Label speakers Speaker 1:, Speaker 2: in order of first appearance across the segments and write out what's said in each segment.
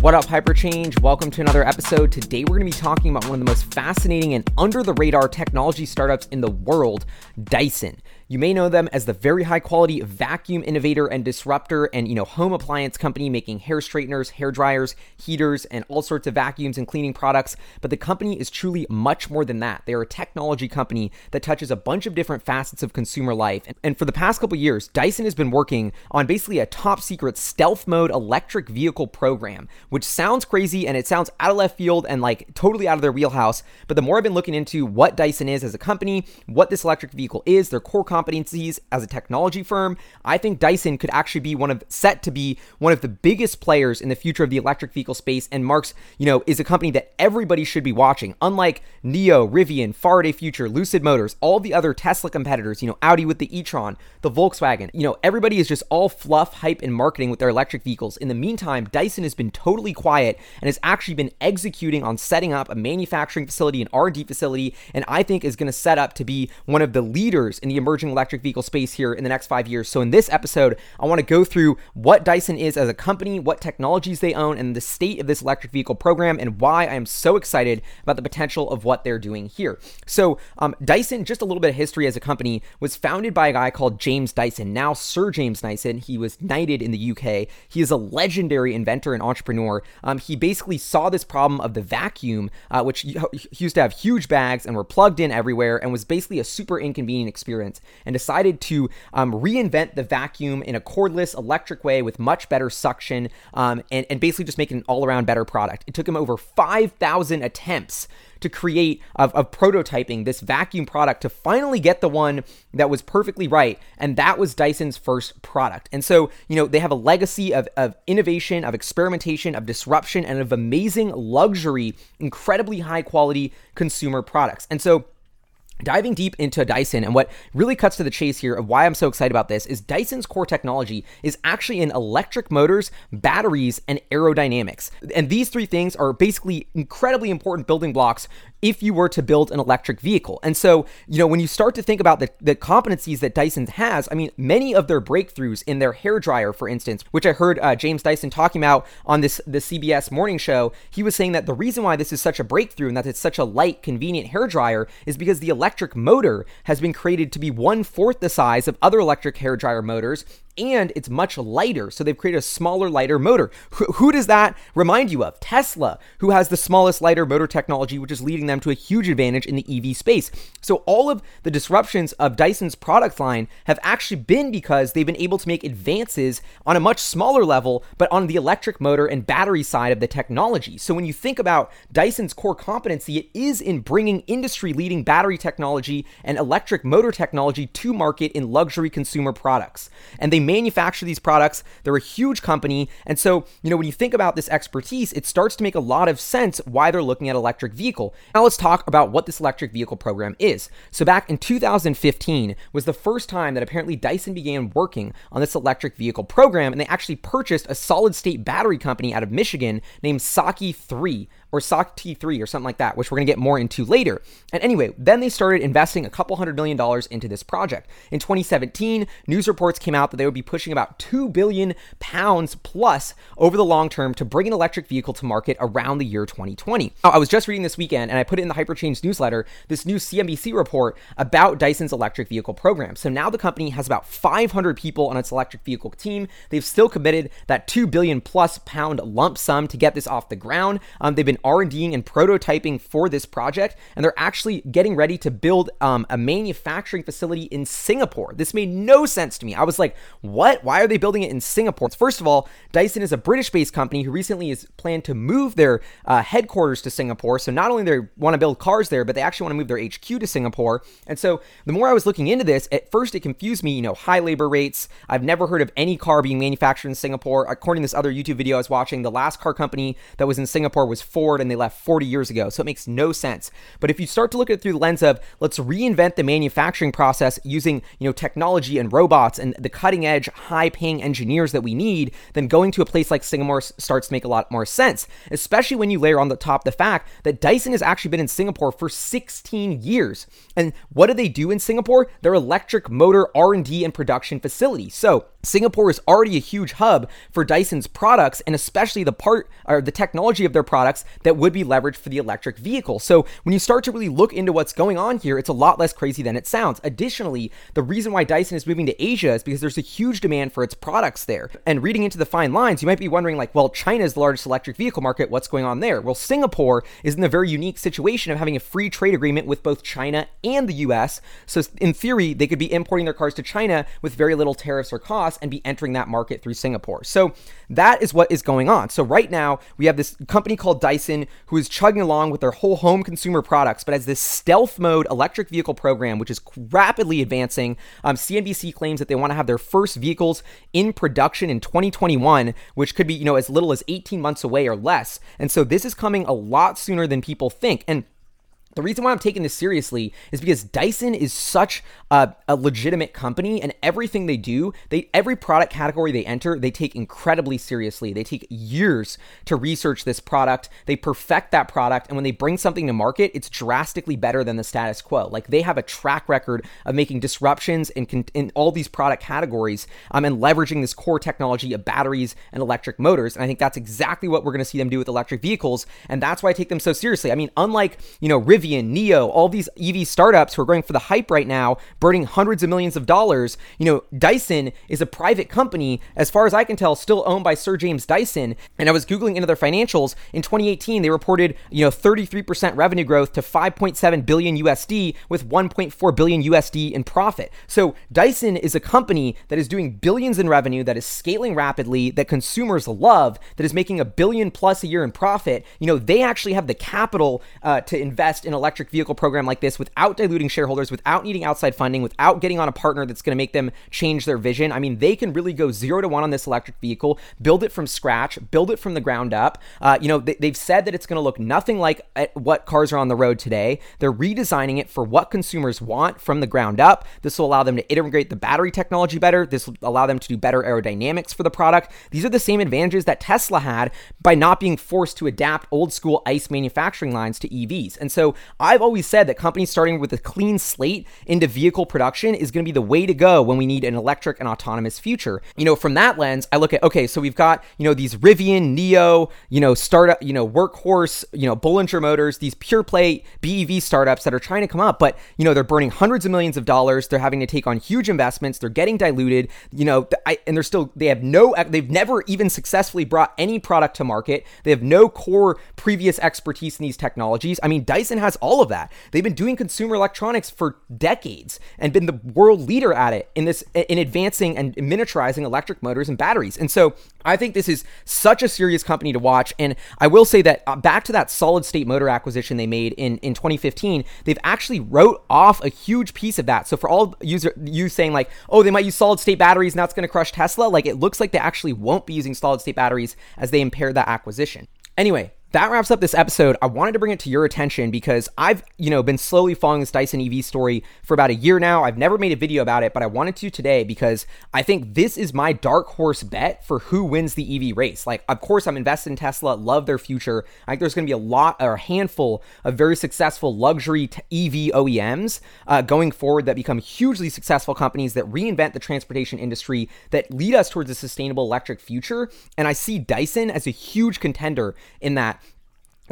Speaker 1: What up, Hyperchange? Welcome to another episode. Today, we're going to be talking about one of the most fascinating and under the radar technology startups in the world, Dyson. You may know them as the very high quality vacuum innovator and disruptor and, you know, home appliance company making hair straighteners, hair dryers, heaters, and all sorts of vacuums and cleaning products. But the company is truly much more than that. They are a technology company that touches a bunch of different facets of consumer life. And for the past couple years, Dyson has been working on basically a top secret stealth mode electric vehicle program, which sounds crazy and it sounds out of left field and like totally out of their wheelhouse. But the more I've been looking into what Dyson is as a company, what this electric vehicle is, their core competencies as a technology firm, I think Dyson could actually be one of set to be one of the biggest players in the future of the electric vehicle space and marks, you know, is a company that everybody should be watching. Unlike NIO, Rivian, Faraday Future, Lucid Motors, all the other Tesla competitors, you know, Audi with the e-tron, the Volkswagen, you know, everybody is just all fluff, hype and marketing with their electric vehicles. In the meantime, Dyson has been totally quiet and has actually been executing on setting up a manufacturing facility, an R&D facility, and I think is going to set up to be one of the leaders in the emerging electric vehicle space here in the next five years. So, in this episode, I want to go through what Dyson is as a company, what technologies they own, and the state of this electric vehicle program, and why I am so excited about the potential of what they're doing here. So, um, Dyson, just a little bit of history as a company, was founded by a guy called James Dyson, now Sir James Dyson. He was knighted in the UK. He is a legendary inventor and entrepreneur. Um, he basically saw this problem of the vacuum, uh, which used to have huge bags and were plugged in everywhere, and was basically a super inconvenient experience and decided to um, reinvent the vacuum in a cordless electric way with much better suction um, and, and basically just make an all around better product. It took him over 5,000 attempts to create of, of, prototyping this vacuum product to finally get the one that was perfectly right and that was dyson's first product and so you know they have a legacy of, of innovation of experimentation of disruption and of amazing luxury incredibly high quality consumer products and so Diving deep into Dyson and what really cuts to the chase here of why I'm so excited about this is Dyson's core technology is actually in electric motors, batteries, and aerodynamics. And these three things are basically incredibly important building blocks if you were to build an electric vehicle. And so, you know, when you start to think about the, the competencies that Dyson has, I mean, many of their breakthroughs in their hair dryer, for instance, which I heard uh, James Dyson talking about on this the CBS morning show, he was saying that the reason why this is such a breakthrough and that it's such a light, convenient hair dryer is because the electric motor has been created to be one fourth the size of other electric hair dryer motors and it's much lighter. So they've created a smaller, lighter motor. Wh- who does that remind you of? Tesla, who has the smallest, lighter motor technology, which is leading them to a huge advantage in the EV space. So all of the disruptions of Dyson's product line have actually been because they've been able to make advances on a much smaller level, but on the electric motor and battery side of the technology. So when you think about Dyson's core competency, it is in bringing industry leading battery technology and electric motor technology to market in luxury consumer products. And they manufacture these products. They're a huge company. And so, you know, when you think about this expertise, it starts to make a lot of sense why they're looking at electric vehicle. Now let's talk about what this electric vehicle program is. So back in 2015 was the first time that apparently Dyson began working on this electric vehicle program and they actually purchased a solid state battery company out of Michigan named Sakti3 or SOC T3 or something like that, which we're going to get more into later. And anyway, then they started investing a couple hundred million dollars into this project. In 2017, news reports came out that they would be pushing about 2 billion pounds plus over the long term to bring an electric vehicle to market around the year 2020. Now, I was just reading this weekend and I put it in the Hyperchange newsletter, this new CNBC report about Dyson's electric vehicle program. So now the company has about 500 people on its electric vehicle team. They've still committed that 2 billion plus pound lump sum to get this off the ground. Um, they've been R&Ding and prototyping for this project, and they're actually getting ready to build um, a manufacturing facility in Singapore. This made no sense to me. I was like, what? Why are they building it in Singapore? First of all, Dyson is a British-based company who recently has planned to move their uh, headquarters to Singapore. So not only they want to build cars there, but they actually want to move their HQ to Singapore. And so the more I was looking into this, at first it confused me. You know, high labor rates. I've never heard of any car being manufactured in Singapore. According to this other YouTube video I was watching, the last car company that was in Singapore was Ford And they left 40 years ago. So it makes no sense. But if you start to look at it through the lens of let's reinvent the manufacturing process using, you know, technology and robots and the cutting edge, high paying engineers that we need, then going to a place like Singapore starts to make a lot more sense, especially when you layer on the top the fact that Dyson has actually been in Singapore for 16 years. And what do they do in Singapore? They're electric motor R&D and production facility. So Singapore is already a huge hub for Dyson's products and especially the part or the technology of their products that would be leveraged for the electric vehicle. So when you start to really look into what's going on here, it's a lot less crazy than it sounds. Additionally, the reason why Dyson is moving to Asia is because there's a huge demand for its products there. And reading into the fine lines, you might be wondering like, well, China is the largest electric vehicle market. What's going on there? Well, Singapore is in the very unique situation of having a free trade agreement with both China and the US. So in theory, they could be importing their cars to China with very little tariffs or costs and be entering that market through Singapore. So that is what is going on. So right now, we have this company called Dyson who is chugging along with their whole home consumer products, but has this stealth mode electric vehicle program, which is rapidly advancing. Um, CNBC claims that they want to have their first vehicles in production in 2021, which could be, you know, as little as 18 months away or less. And so this is coming a lot sooner than people think. And the reason why I'm taking this seriously is because Dyson is such a, a, legitimate company, and everything they do, they every product category they enter, they take incredibly seriously. They take years to research this product. They perfect that product, and when they bring something to market, it's drastically better than the status quo. Like they have a track record of making disruptions in, in all these product categories, um, and leveraging this core technology of batteries and electric motors. And I think that's exactly what we're going to see them do with electric vehicles, and that's why I take them so seriously. I mean, unlike you know Rivian Rivian, NIO, all these EV startups who are going for the hype right now, burning hundreds of millions of dollars. You know, Dyson is a private company, as far as I can tell, still owned by Sir James Dyson. And I was Googling into their financials. In 2018, they reported, you know, 33% revenue growth to 5.7 billion USD with 1.4 billion USD in profit. So Dyson is a company that is doing billions in revenue, that is scaling rapidly, that consumers love, that is making a billion plus a year in profit. You know, they actually have the capital uh, to invest in electric vehicle program like this without diluting shareholders, without needing outside funding, without getting on a partner that's going to make them change their vision. I mean, they can really go zero to one on this electric vehicle, build it from scratch, build it from the ground up. Uh, you know, they, have said that it's going to look nothing like uh, what cars are on the road today. They're redesigning it for what consumers want from the ground up. This will allow them to integrate the battery technology better. This will allow them to do better aerodynamics for the product. These are the same advantages that Tesla had by not being forced to adapt old school ICE manufacturing lines to EVs. And so I've always said that companies starting with a clean slate into vehicle production is going to be the way to go when we need an electric and autonomous future. You know, from that lens, I look at okay, so we've got, you know, these Rivian, NIO, you know, startup, you know, workhorse, you know, Bollinger Motors, these pure play BEV startups that are trying to come up, but you know, they're burning hundreds of millions of dollars, they're having to take on huge investments, they're getting diluted, you know, I, and they're still they have no they've never even successfully brought any product to market. They have no core previous expertise in these technologies. I mean, Dyson has all of that. They've been doing consumer electronics for decades and been the world leader at it in this in advancing and miniaturizing electric motors and batteries. And so I think this is such a serious company to watch. And I will say that uh, back to that solid state motor acquisition they made in, in 2015, they've actually wrote off a huge piece of that. So for all user you saying like, oh, they might use solid state batteries and that's going to crush Tesla, like it looks like they actually won't be using solid state batteries as they impair that acquisition. Anyway, that wraps up this episode. I wanted to bring it to your attention because I've, you know, been slowly following this Dyson EV story for about a year now. I've never made a video about it, but I wanted to today because I think this is my dark horse bet for who wins the EV race. Like, of course, I'm invested in Tesla, love their future. I think there's going to be a lot or a handful of very successful luxury EV OEMs uh, going forward that become hugely successful companies that reinvent the transportation industry that lead us towards a sustainable electric future. And I see Dyson as a huge contender in that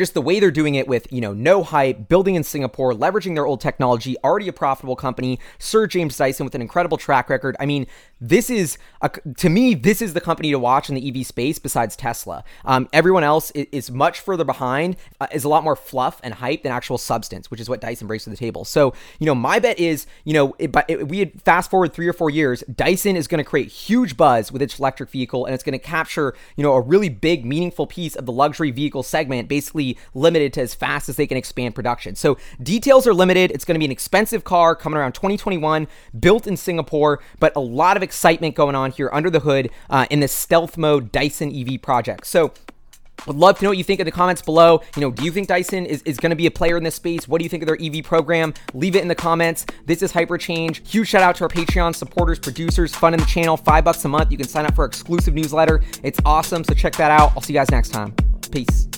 Speaker 1: just the way they're doing it with, you know, no hype, building in Singapore, leveraging their old technology, already a profitable company, Sir James Dyson with an incredible track record. I mean, this is, a, to me, this is the company to watch in the EV space besides Tesla. Um, everyone else is, is, much further behind, uh, is a lot more fluff and hype than actual substance, which is what Dyson brings to the table. So, you know, my bet is, you know, it, but it, we had fast forward three or four years, Dyson is going to create huge buzz with its electric vehicle and it's going to capture, you know, a really big, meaningful piece of the luxury vehicle segment, basically limited to as fast as they can expand production. So details are limited. It's going to be an expensive car coming around 2021, built in Singapore, but a lot of excitement going on here under the hood uh, in this stealth mode Dyson EV project. So Would love to know what you think in the comments below. You know, do you think Dyson is, is going to be a player in this space? What do you think of their EV program? Leave it in the comments. This is Hyperchange. Huge shout out to our Patreon supporters, producers, fun in the channel. Five bucks a month. You can sign up for our exclusive newsletter. It's awesome. So check that out. I'll see you guys next time. Peace.